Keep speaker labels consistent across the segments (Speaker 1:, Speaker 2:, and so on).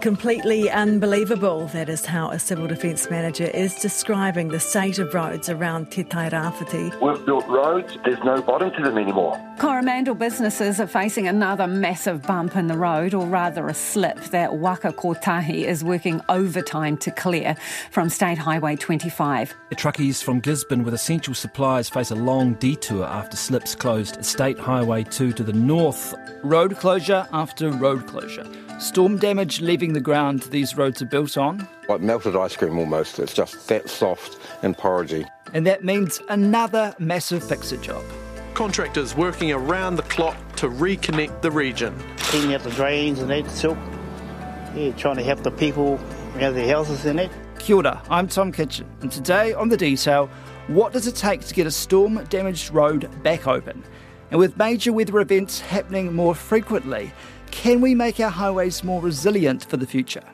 Speaker 1: Completely unbelievable. That is how a civil defence manager is describing the state of roads around Te Tairawhiti.
Speaker 2: We've built roads, there's no bottom to them anymore.
Speaker 3: Coromandel businesses are facing another massive bump in the road, or rather a slip, that Waka Kotahi is working overtime to clear from State Highway 25.
Speaker 4: The truckies from Gisborne with essential supplies face a long detour after slips closed State Highway 2 to the north.
Speaker 5: Road closure after road closure. Storm damage leaving the ground these roads are built on.
Speaker 6: Like melted ice cream almost. It's just that soft and porridgey.
Speaker 5: And that means another massive fixer job.
Speaker 7: Contractors working around the clock to reconnect the region.
Speaker 8: Cleaning out the drains and that silk. Yeah, trying to help the people have their houses in it.
Speaker 5: Kia ora, I'm Tom Kitchen, and today on The Detail, what does it take to get a storm damaged road back open? And with major weather events happening more frequently, can we make our highways more resilient for the future?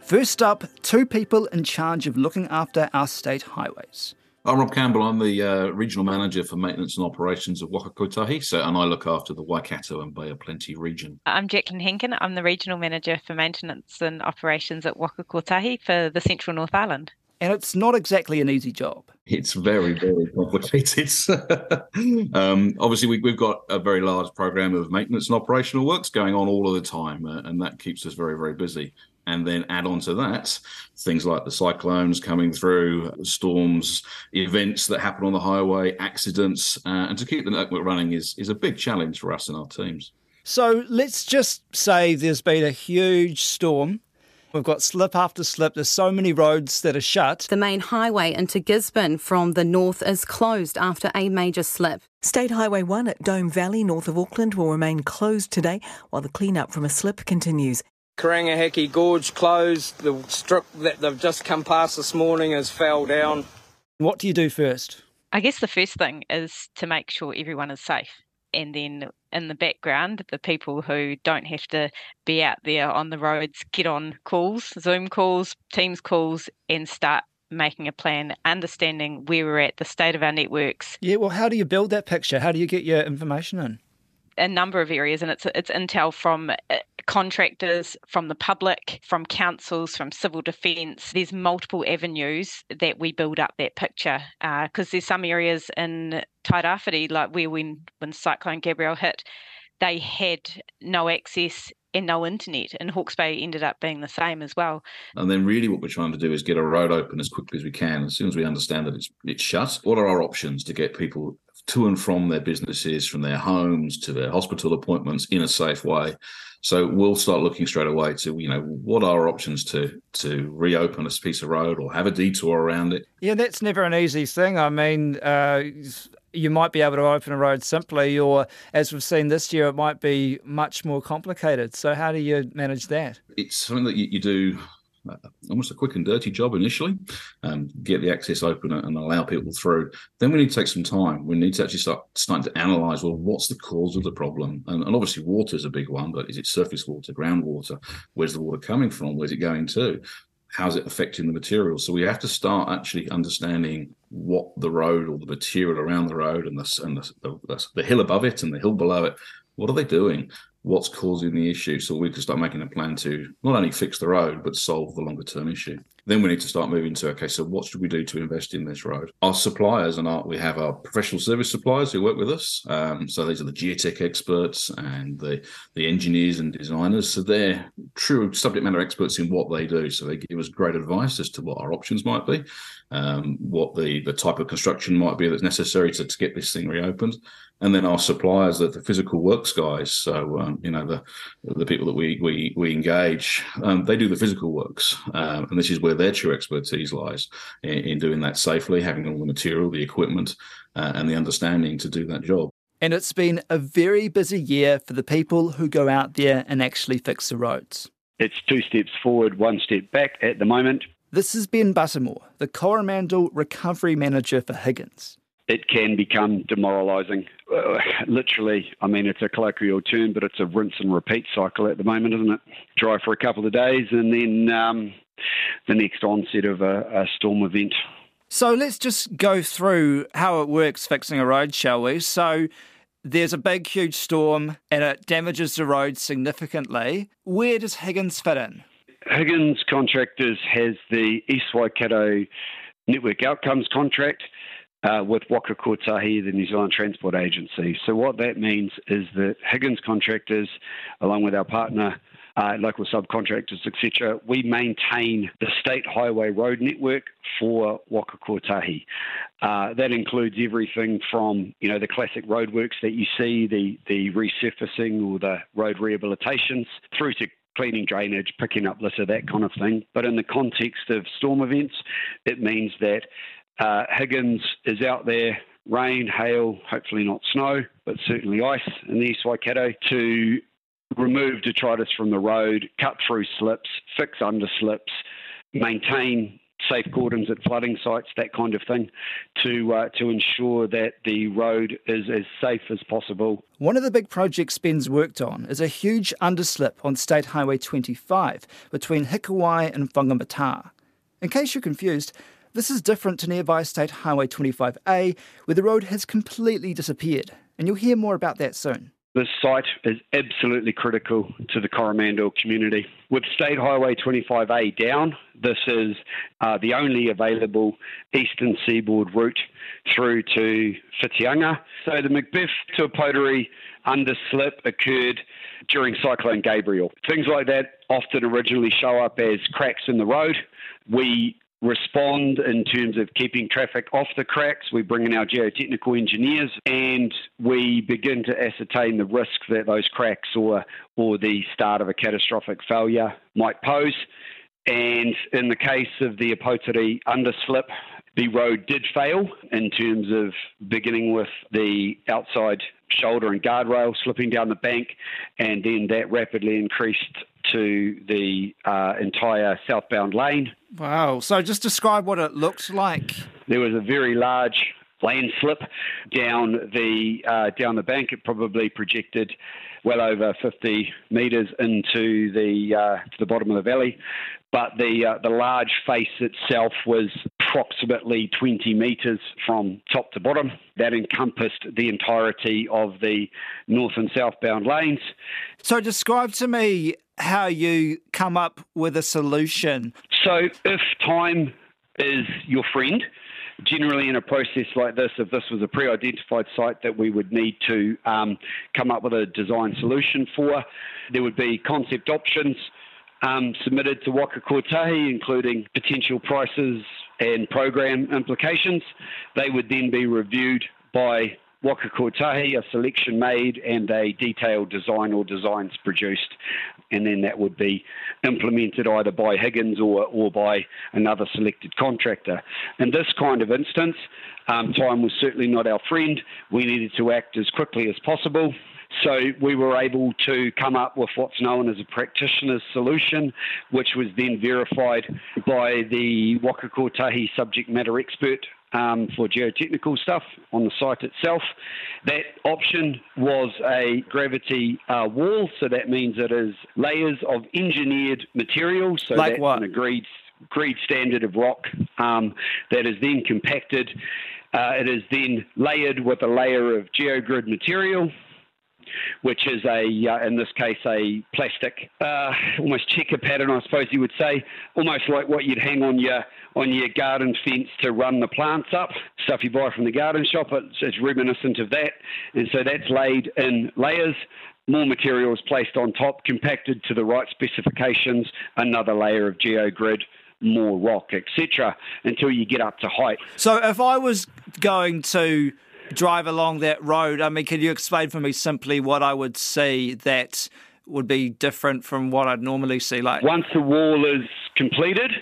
Speaker 5: First up, two people in charge of looking after our state highways.
Speaker 9: I'm Rob Campbell. I'm the uh, regional manager for maintenance and operations of Waka Kotahi, so and I look after the Waikato and Bay of Plenty region.
Speaker 10: I'm Jacqueline Henkin. I'm the regional manager for maintenance and operations at Waka Kotahi for the Central North Island.
Speaker 5: And it's not exactly an easy job.
Speaker 9: It's very, very complicated. um, obviously, we, have got a very large program of maintenance and operational works going on all of the time, uh, and that keeps us very, very busy and then add on to that things like the cyclones coming through, storms, events that happen on the highway, accidents, uh, and to keep the network running is is a big challenge for us and our teams.
Speaker 5: So let's just say there's been a huge storm. We've got slip after slip. There's so many roads that are shut.
Speaker 3: The main highway into Gisborne from the north is closed after a major slip.
Speaker 1: State Highway 1 at Dome Valley, north of Auckland, will remain closed today while the clean-up from a slip continues.
Speaker 11: Karangahake Gorge closed. The strip that they've just come past this morning has fell down.
Speaker 5: What do you do first?
Speaker 10: I guess the first thing is to make sure everyone is safe. And then in the background, the people who don't have to be out there on the roads get on calls, Zoom calls, Teams calls, and start making a plan, understanding where we're at, the state of our networks.
Speaker 5: Yeah, well, how do you build that picture? How do you get your information in?
Speaker 10: a number of areas, and it's it's intel from uh, contractors, from the public, from councils, from civil defence. There's multiple avenues that we build up that picture because uh, there's some areas in Tairawhiti, like where when when Cyclone Gabrielle hit, they had no access and no internet. And Hawke's Bay ended up being the same as well.
Speaker 9: And then really what we're trying to do is get a road open as quickly as we can. As soon as we understand that it's it's shut, what are our options to get people to and from their businesses, from their homes to their hospital appointments in a safe way. So we'll start looking straight away to you know what are our options to to reopen a piece of road or have a detour around it.
Speaker 5: Yeah, that's never an easy thing. I mean, uh, you might be able to open a road simply, or as we've seen this year, it might be much more complicated. So how do you manage that?
Speaker 9: It's something that you, you do almost a quick and dirty job initially, um, get the access open and allow people through. Then we need to take some time. We need to actually start starting to analyse well, what's the cause of the problem? And, and obviously, water is a big one, but is it surface water, groundwater? Where's the water coming from? Where's it going to? How's it affecting the material? So we have to start actually understanding what the road or the material around the road and the and the, the, the hill above it and the hill below it. What are they doing? What's causing the issue so we can start making a plan to not only fix the road but solve the longer term issue then we need to start moving to okay so what should we do to invest in this road? Our suppliers and our we have our professional service suppliers who work with us. Um, so these are the geotech experts and the the engineers and designers. So they're true subject matter experts in what they do. So they give us great advice as to what our options might be um, what the the type of construction might be that's necessary to, to get this thing reopened. And then our suppliers, the, the physical works guys. So um, you know the the people that we we we engage, um, they do the physical works, um, and this is where their true expertise lies in, in, doing that safely, having all the material, the equipment, uh, and the understanding to do that job.
Speaker 5: And it's been a very busy year for the people who go out there and actually fix the roads.
Speaker 12: It's two steps forward, one step back at the moment.
Speaker 5: This is Ben Buttermore, the Coromandel Recovery Manager for Higgins
Speaker 12: it can become demoralising. Uh, literally, I mean, it's a colloquial term, but it's a rinse and repeat cycle at the moment, isn't it? Dry for a couple of days and then um, the next onset of a, a storm event.
Speaker 5: So let's just go through how it works fixing a road, shall we? So there's a big, huge storm and it damages the road significantly. Where does Higgins fit in?
Speaker 12: Higgins Contractors has the East Waikato Network Outcomes contract. Uh, with Waka Kotahi, the New Zealand Transport Agency. So, what that means is that Higgins Contractors, along with our partner uh, local subcontractors, etc. We maintain the state highway road network for Waka Kotahi. Uh, that includes everything from you know the classic roadworks that you see, the the resurfacing or the road rehabilitations, through to cleaning drainage, picking up litter, that kind of thing. But in the context of storm events, it means that uh, Higgins is out there rain, hail, hopefully not snow, but certainly ice in the East Waikato to remove detritus from the road, cut through slips, fix under slips, maintain safe cordons at flooding sites, that kind of thing, to uh, to ensure that the road is as safe as possible.
Speaker 5: One of the big projects Ben's worked on is a huge underslip on State Highway 25 between Hikuai and Whangamata. In case you're confused, this is different to nearby State Highway 25A, where the road has completely disappeared, and you'll hear more about that soon.
Speaker 12: This site is absolutely critical to the Coromandel community. With State Highway 25A down, this is uh, the only available eastern seaboard route through to Whitianga. So the Macbeth to Potiri underslip occurred during Cyclone Gabrielle. Things like that often originally show up as cracks in the road. We respond in terms of keeping traffic off the cracks. We bring in our geotechnical engineers and we begin to ascertain the risk that those cracks or, or the start of a catastrophic failure might pose. And in the case of the Opoutere underslip, the road did fail in terms of beginning with the outside shoulder and guardrail slipping down the bank, and then that rapidly increased to the uh, entire southbound lane.
Speaker 5: Wow. So just describe what it looked like.
Speaker 12: There was a very large landslip down the uh, down the bank. It probably projected well over 50 metres into the uh, to the bottom of the valley. But the uh, the large face itself was approximately 20 metres from top to bottom. That encompassed the entirety of the north and southbound lanes.
Speaker 5: So describe to me how you come up with a solution.
Speaker 12: So if time is your friend, generally in a process like this, if this was a pre-identified site that we would need to um, come up with a design solution for, there would be concept options um, submitted to Waka Kotahi, including potential prices and program implications. They would then be reviewed by Waka Kotahi, a selection made and a detailed design or designs produced. And then that would be implemented either by Higgins or, or by another selected contractor. In this kind of instance, um, time was certainly not our friend. We needed to act as quickly as possible. So we were able to come up with what's known as a practitioner's solution, which was then verified by the Waka Kotahi subject matter expert um, for geotechnical stuff on the site itself. That option was a gravity uh, wall, so that means it is layers of engineered material. So
Speaker 5: like
Speaker 12: that's
Speaker 5: what?
Speaker 12: an agreed, agreed standard of rock um, that is then compacted. Uh, it is then layered with a layer of geogrid material which is a, uh, in this case, a plastic, uh, almost checker pattern, I suppose you would say, almost like what you'd hang on your on your garden fence to run the plants up. Stuff you buy from the garden shop, it's, it's reminiscent of that, and so that's laid in layers. More materials placed on top, compacted to the right specifications, another layer of geogrid, more rock, etc., until you get up to height.
Speaker 5: So if I was going to drive along that road, I mean, can you explain for me simply what I would see that would be different from what I'd normally see? Like
Speaker 12: once the wall is completed,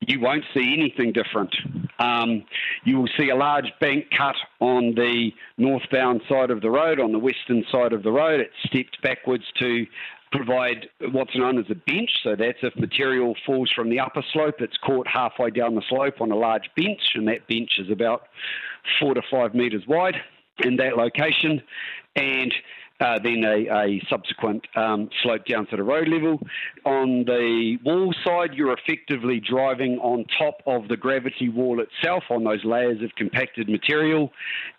Speaker 12: you won't see anything different. Um, you will see a large bank cut on the northbound side of the road, on the western side of the road. It's stepped backwards to provide what's known as a bench. So that's if material falls from the upper slope, it's caught halfway down the slope on a large bench, and that bench is about four to five metres wide in that location. And uh, then a, a subsequent um, slope down to the road level. On the wall side, you're effectively driving on top of the gravity wall itself on those layers of compacted material.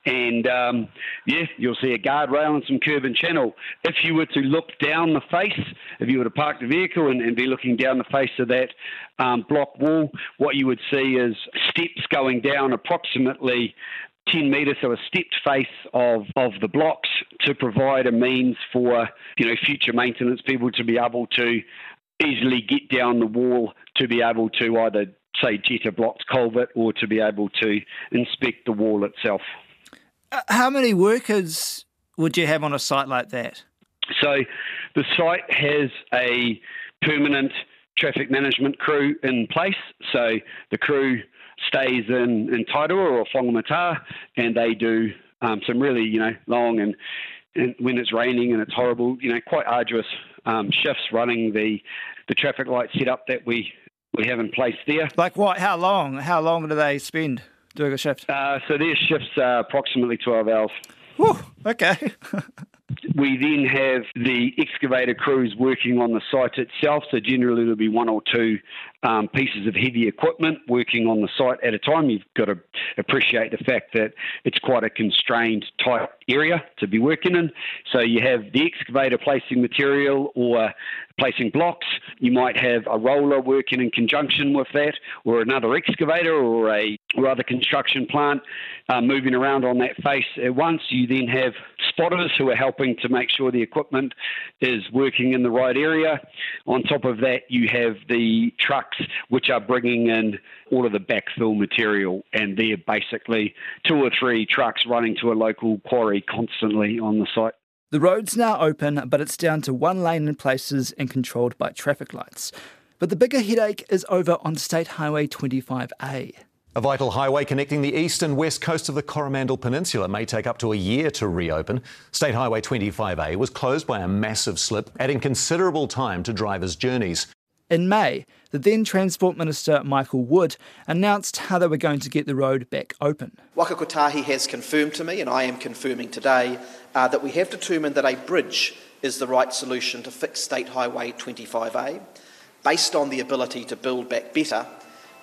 Speaker 12: And um, yeah, you'll see a guardrail and some curb and channel. If you were to look down the face, if you were to park the vehicle and, and be looking down the face of that um, block wall, what you would see is steps going down approximately 10 metres, so a stepped face of, of the blocks to provide a means for you know future maintenance people to be able to easily get down the wall to be able to either say jet a blocked culvert or to be able to inspect the wall itself.
Speaker 5: Uh, how many workers would you have on a site like that?
Speaker 12: So the site has a permanent traffic management crew in place. So the crew stays in, in Tairua or Whangamata and they do um, some really, you know, long and, and when it's raining and it's horrible, you know, quite arduous um, shifts running the the traffic light setup that we we have in place there.
Speaker 5: Like what? How long? How long do they spend doing a shift?
Speaker 12: Uh, so their shifts are approximately twelve hours.
Speaker 5: Whew, okay.
Speaker 12: we then have the excavator crews working on the site itself. So generally there'll be one or two um, pieces of heavy equipment working on the site at a time. You've got to appreciate the fact that it's quite a constrained tight area to be working in. So you have the excavator placing material or placing blocks. You might have a roller working in conjunction with that, or another excavator or a or other construction plant uh, moving around on that face at once. You then have spotters who are helping to make sure the equipment is working in the right area. On top of that, you have the trucks which are bringing in all of the backfill material, and they're basically two or three trucks running to a local quarry constantly on the site.
Speaker 5: The road's now open, but it's down to one lane in places and controlled by traffic lights. But the bigger headache is over on State Highway 25A.
Speaker 13: A vital highway connecting the east and west coast of the Coromandel Peninsula may take up to a year to reopen. State Highway 25A was closed by a massive slip, adding considerable time to drivers' journeys.
Speaker 5: In May, the then Transport Minister Michael Wood announced how they were going to get the road back open.
Speaker 14: Waka Kotahi has confirmed to me, and I am confirming today, uh, that we have determined that a bridge is the right solution to fix State Highway 25A, based on the ability to build back better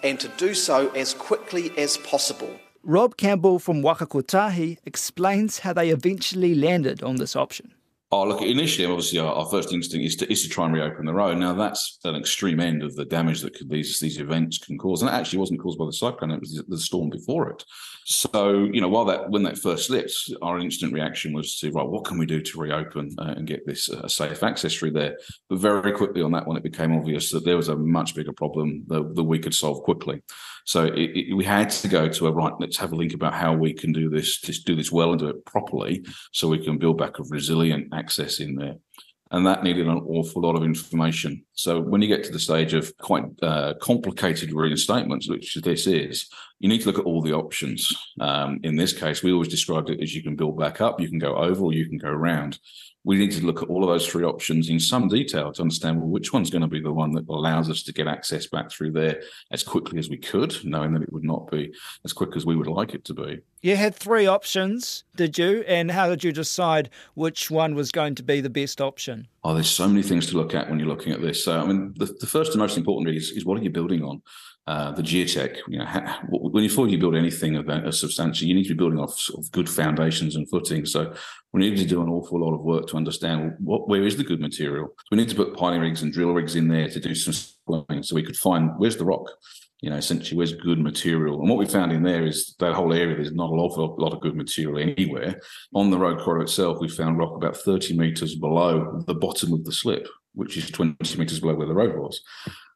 Speaker 14: and to do so as quickly as possible.
Speaker 5: Rob Campbell from Waka Kotahi explains how they eventually landed on this option.
Speaker 9: Oh, look, initially, obviously, our, our, first instinct is to, is to try and reopen the road. Now, that's an extreme end of the damage that could, these these events can cause. And it actually wasn't caused by the cyclone, it was the storm before it. So, you know, while that when that first slipped, our instant reaction was to, right, what can we do to reopen uh, and get this uh, safe access through there? But very quickly on that one, it became obvious that there was a much bigger problem that, that we could solve quickly. So it, it, we had to go to a right. Let's have a think about how we can do this, just do this well and do it properly, so we can build back a resilient access in there. And that needed an awful lot of information. So when you get to the stage of quite uh, complicated reinstatements, which this is, you need to look at all the options. Um, in this case, we always described it as you can build back up, you can go over, or you can go around we need to look at all of those three options in some detail to understand well, which one's going to be the one that allows us to get access back through there as quickly as we could, knowing that it would not be as quick as we would like it to be.
Speaker 5: You had three options, did you? And how did you decide which one was going to be the best option?
Speaker 9: Oh, there's so many things to look at when you're looking at this. So, I mean, the, the first and most important really is, is what are you building on? Uh, the geotech. You know, when before you build anything of a substantial, you need to be building off sort of good foundations and footing. So we need to do an awful lot of work to understand what where is the good material. So we need to put piling rigs and drill rigs in there to do some so we could find where's the rock. You know, essentially, where's good material? And what we found in there is that whole area, there's not a lot, a lot of good material anywhere. On the road corridor itself, we found rock about 30 metres below the bottom of the slip, which is 20 metres below where the road was.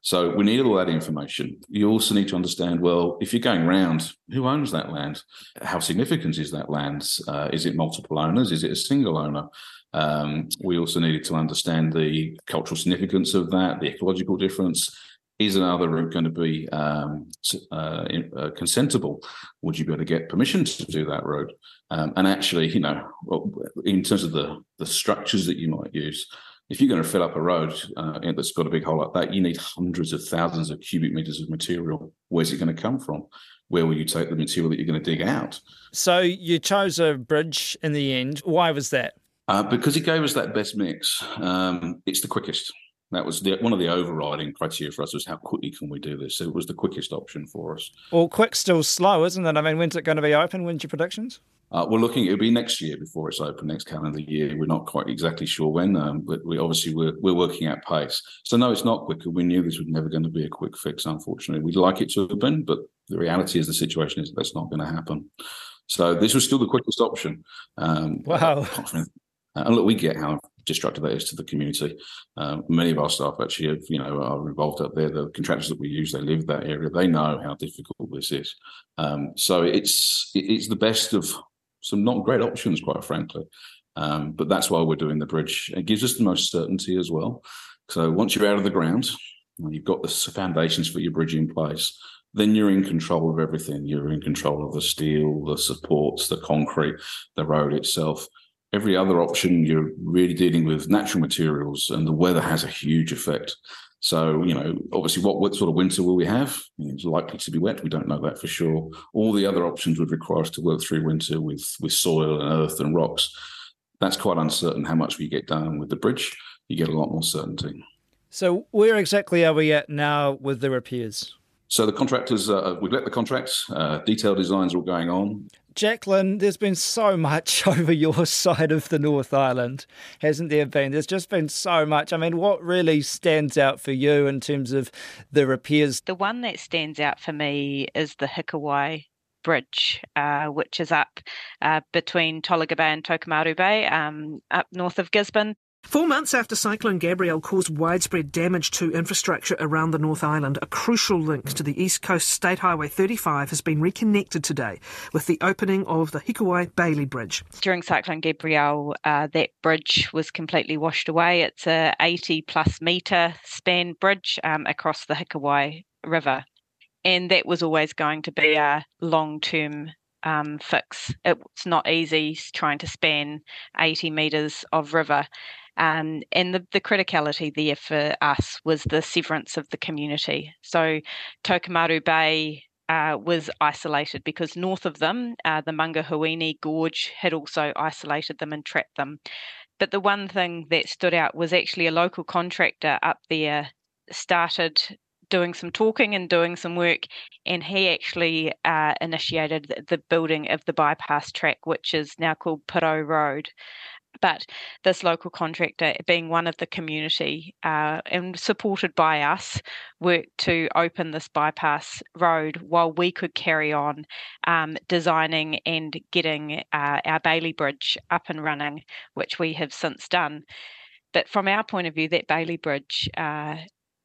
Speaker 9: So we need all that information. You also need to understand well, if you're going round, who owns that land? How significant is that land? Uh, is it multiple owners? Is it a single owner? Um, we also needed to understand the cultural significance of that, the ecological difference. Is another route going to be um, uh, uh, consentable? Would you be able to get permission to do that road? Um, and actually, you know, in terms of the the structures that you might use, if you're going to fill up a road uh, that's got a big hole like that, you need hundreds of thousands of cubic meters of material. Where's it going to come from? Where will you take the material that you're going to dig out?
Speaker 5: So you chose a bridge in the end. Why was that?
Speaker 9: Uh, because it gave us that best mix, um, it's the quickest. That was the, one of the overriding criteria for us was how quickly can we do this. So it was the quickest option for us.
Speaker 5: Well, quick still slow, isn't it? I mean, when's it going to be open? When's your predictions?
Speaker 9: Uh, we're looking; it'll be next year before it's open, next calendar year. We're not quite exactly sure when, um, but we obviously we're we're working at pace. So no, it's not quicker. We knew this was never going to be a quick fix. Unfortunately, we'd like it to have been, but the reality is the situation is that's not going to happen. So this was still the quickest option. Um,
Speaker 5: wow!
Speaker 9: And look, we get how destructive that is to the community. Um, many of our staff actually, have, you know, are involved up there. The contractors that we use, they live that area. They know how difficult this is. Um, so it's it's the best of some not great options, quite frankly. Um, but that's why we're doing the bridge. It gives us the most certainty as well. So once you're out of the ground, you've got the foundations for your bridge in place, then you're in control of everything. You're in control of the steel, the supports, the concrete, the road itself. Every other option, you're really dealing with natural materials, and the weather has a huge effect. So, you know, obviously, what, what sort of winter will we have? It's likely to be wet. We don't know that for sure. All the other options would require us to work through winter with, with soil and earth and rocks. That's quite uncertain how much we get done with the bridge. You get a lot more certainty.
Speaker 5: So, where exactly are we at now with the repairs?
Speaker 9: So the contractors, uh, we've let the contracts. Uh, detailed designs are all going on.
Speaker 5: Jacqueline, there's been so much over your side of the North Island, hasn't there been? There's just been so much. I mean, what really stands out for you in terms of the repairs?
Speaker 10: The one that stands out for me is the Hikuwai Bridge, uh, which is up uh, between Tolaga Bay and Tokomaru Bay, um, up north of Gisborne.
Speaker 15: Four months after Cyclone Gabrielle caused widespread damage to infrastructure around the North Island, a crucial link to the East Coast State Highway 35 has been reconnected today with the opening of the Hikuwai Bailey Bridge.
Speaker 10: During Cyclone Gabrielle, uh, that bridge was completely washed away. It's a 80 plus metre span bridge um, across the Hikuwai River. And that was always going to be a long term um, fix. It's not easy trying to span 80 metres of river. Um, and the, the criticality there for us was the severance of the community. So Tokomaru Bay uh, was isolated because north of them, uh, the Mangahauini Gorge had also isolated them and trapped them. But the one thing that stood out was actually a local contractor up there started doing some talking and doing some work, and he actually uh, initiated the building of the bypass track, which is now called Pirou Road. But this local contractor, being one of the community uh, and supported by us, worked to open this bypass road while we could carry on um, designing and getting uh, our Bailey Bridge up and running, which we have since done. But from our point of view, that Bailey Bridge uh,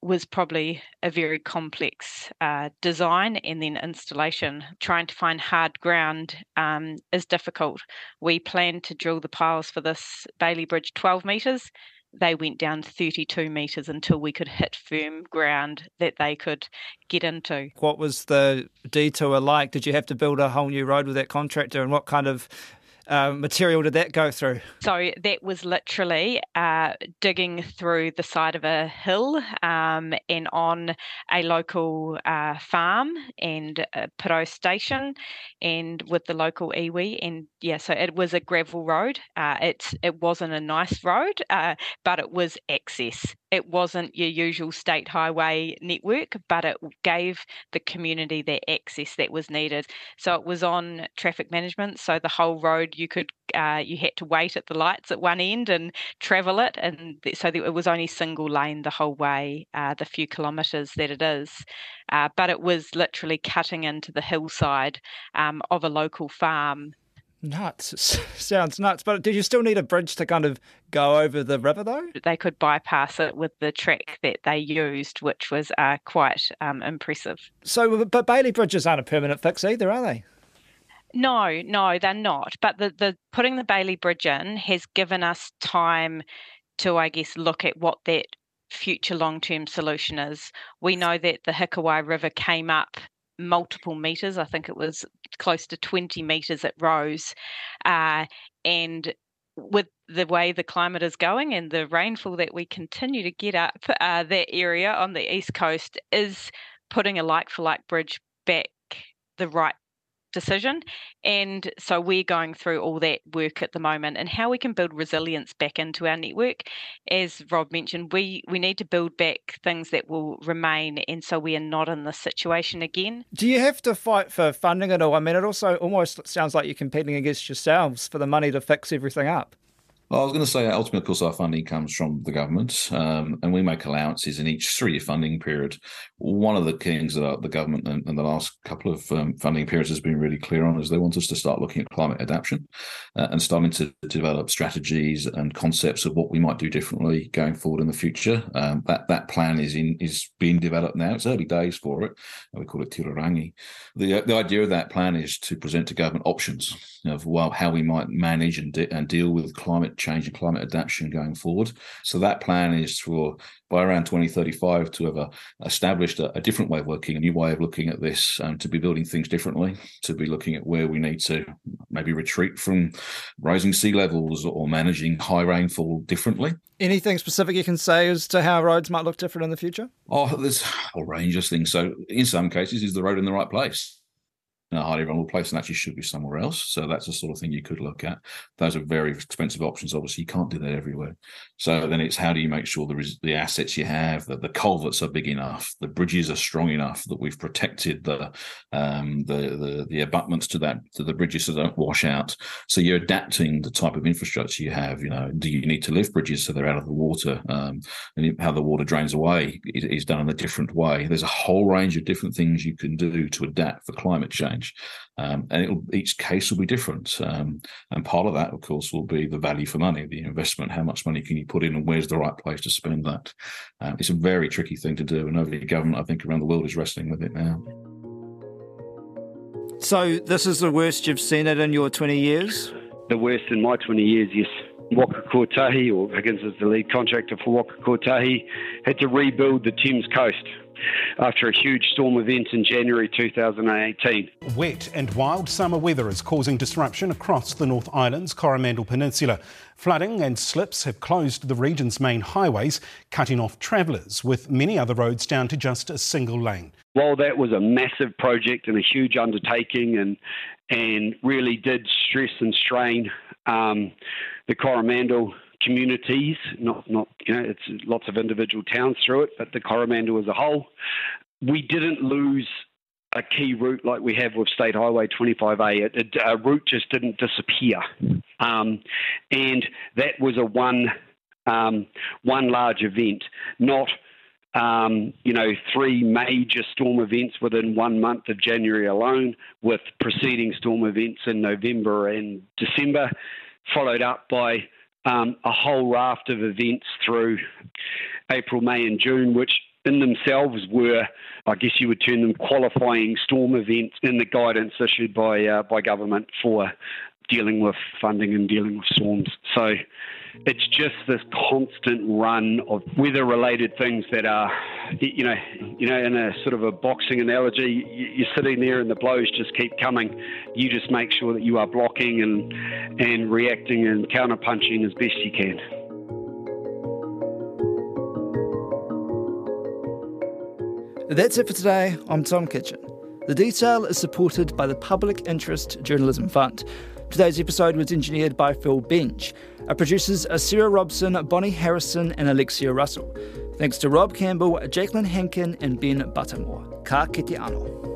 Speaker 10: was probably a very complex uh, design and then installation. Trying to find hard ground um, is difficult. We planned to drill the piles for this Bailey Bridge 12 metres. They went down 32 metres until we could hit firm ground that they could get into.
Speaker 5: What was the detour like? Did you have to build a whole new road with that contractor? And what kind of uh, material did that go through?
Speaker 10: So that was literally uh, digging through the side of a hill um, and on a local uh, farm and a Pirou station and with the local iwi. And yeah, so it was a gravel road. Uh, it's it wasn't a nice road, uh, but it was access it wasn't your usual state highway network, but it gave the community that access that was needed. So it was on traffic management. So the whole road you could uh, you had to wait at the lights at one end and travel it, and so it was only single lane the whole way, uh, the few kilometres that it is. Uh, but it was literally cutting into the hillside um, of a local farm
Speaker 5: Nuts. Sounds nuts. But did you still need a bridge to kind of go over the river, though?
Speaker 10: They could bypass it with the track that they used, which was uh, quite um, impressive.
Speaker 5: So, but Bailey bridges aren't a permanent fix either, are they?
Speaker 10: No, no, they're not. But the, the putting the Bailey Bridge in has given us time to, I guess, look at what that future long term solution is. We know that the Hikuwai River came up multiple meters. I think it was close to 20 meters it rose. Uh, and with the way the climate is going and the rainfall that we continue to get up, uh, that area on the east coast is putting a like for like bridge back the right decision. And so we're going through all that work at the moment and how we can build resilience back into our network. As Rob mentioned, we, we need to build back things that will remain and so we are not in this situation again.
Speaker 5: Do you have to fight for funding at all? I mean, it also almost sounds like you're competing against yourselves for the money to fix everything up.
Speaker 9: I was going to say, ultimately, of course, our funding comes from the government, um, and we make allowances in each three-year funding period. One of the things that the government in the last couple of um, funding periods has been really clear on is they want us to start looking at climate adaptation uh, and starting to develop strategies and concepts of what we might do differently going forward in the future. Um, that that plan is in is being developed now. It's early days for it. We call it Tiro Rangi. The the idea of that plan is to present to government options of well how we might manage and, de- and deal with climate change and climate adaptation going forward. So that plan is for by around 2035 to have a, established a, a, different way of working, a new way of looking at this, um, to be building things differently, to be looking at where we need to maybe retreat from rising sea levels or managing high rainfall differently.
Speaker 5: Anything specific you can say as to how roads might look different in the future?
Speaker 9: Oh, there's a whole range of things. So in some cases, is the road in the right place? A highly vulnerable place and actually should be somewhere else. So that's the sort of thing you could look at. Those are very expensive options. Obviously, you can't do that everywhere. So then it's how do you make sure there is the assets you have, that the culverts are big enough, the bridges are strong enough, that we've protected the um, the, the the abutments to that to the bridges so they don't wash out. So you're adapting the type of infrastructure you have. You know, do you need to lift bridges so they're out of the water? Um, and how the water drains away is done in a different way. There's a whole range of different things you can do to adapt for climate change change. Um, and each case will be different. Um, and part of that, of course, will be the value for money, the investment. How much money can you put in, and where's the right place to spend that? Um, it's a very tricky thing to do, and every government, I think, around the world is wrestling with it now.
Speaker 5: So, this is the worst you've seen it in your 20 years?
Speaker 12: The worst in my 20 years, yes. Waka Kotahi, or Higgins is the lead contractor for Waka Kotahi, had to rebuild the Thames coast after a huge storm event in January 2018.
Speaker 16: Wet and wild summer weather is causing disruption across the North Island's Coromandel Peninsula. Flooding and slips have closed the region's main highways, cutting off travellers, with many other roads down to just a single lane.
Speaker 12: While that was a massive project and a huge undertaking and and really did stress and strain um, the Coromandel communities, not not you know, it's lots of individual towns through it, but the Coromandel as a whole. We didn't lose a key route like we have with State Highway 25A. It, a route just didn't disappear, um, and that was a one um, one large event, not. Um, you know, three major storm events within one month of January alone, with preceding storm events in November and December, followed up by um, a whole raft of events through April, May, and June, which in themselves were, I guess you would term them qualifying storm events in the guidance issued by uh, by government for dealing with funding and dealing with storms. So it's just this constant run of weather-related things that are, you know, you know, in a sort of a boxing analogy, you're sitting there and the blows just keep coming. You just make sure that you are blocking and and reacting and counterpunching as best you can.
Speaker 5: That's it for today. I'm Tom Kitchen. The detail is supported by the Public Interest Journalism Fund. Today's episode was engineered by Phil Bench. Our producers are Sarah Robson, Bonnie Harrison, and Alexia Russell. Thanks to Rob Campbell, Jacqueline Hankin, and Ben Buttermore. Ka kite anō.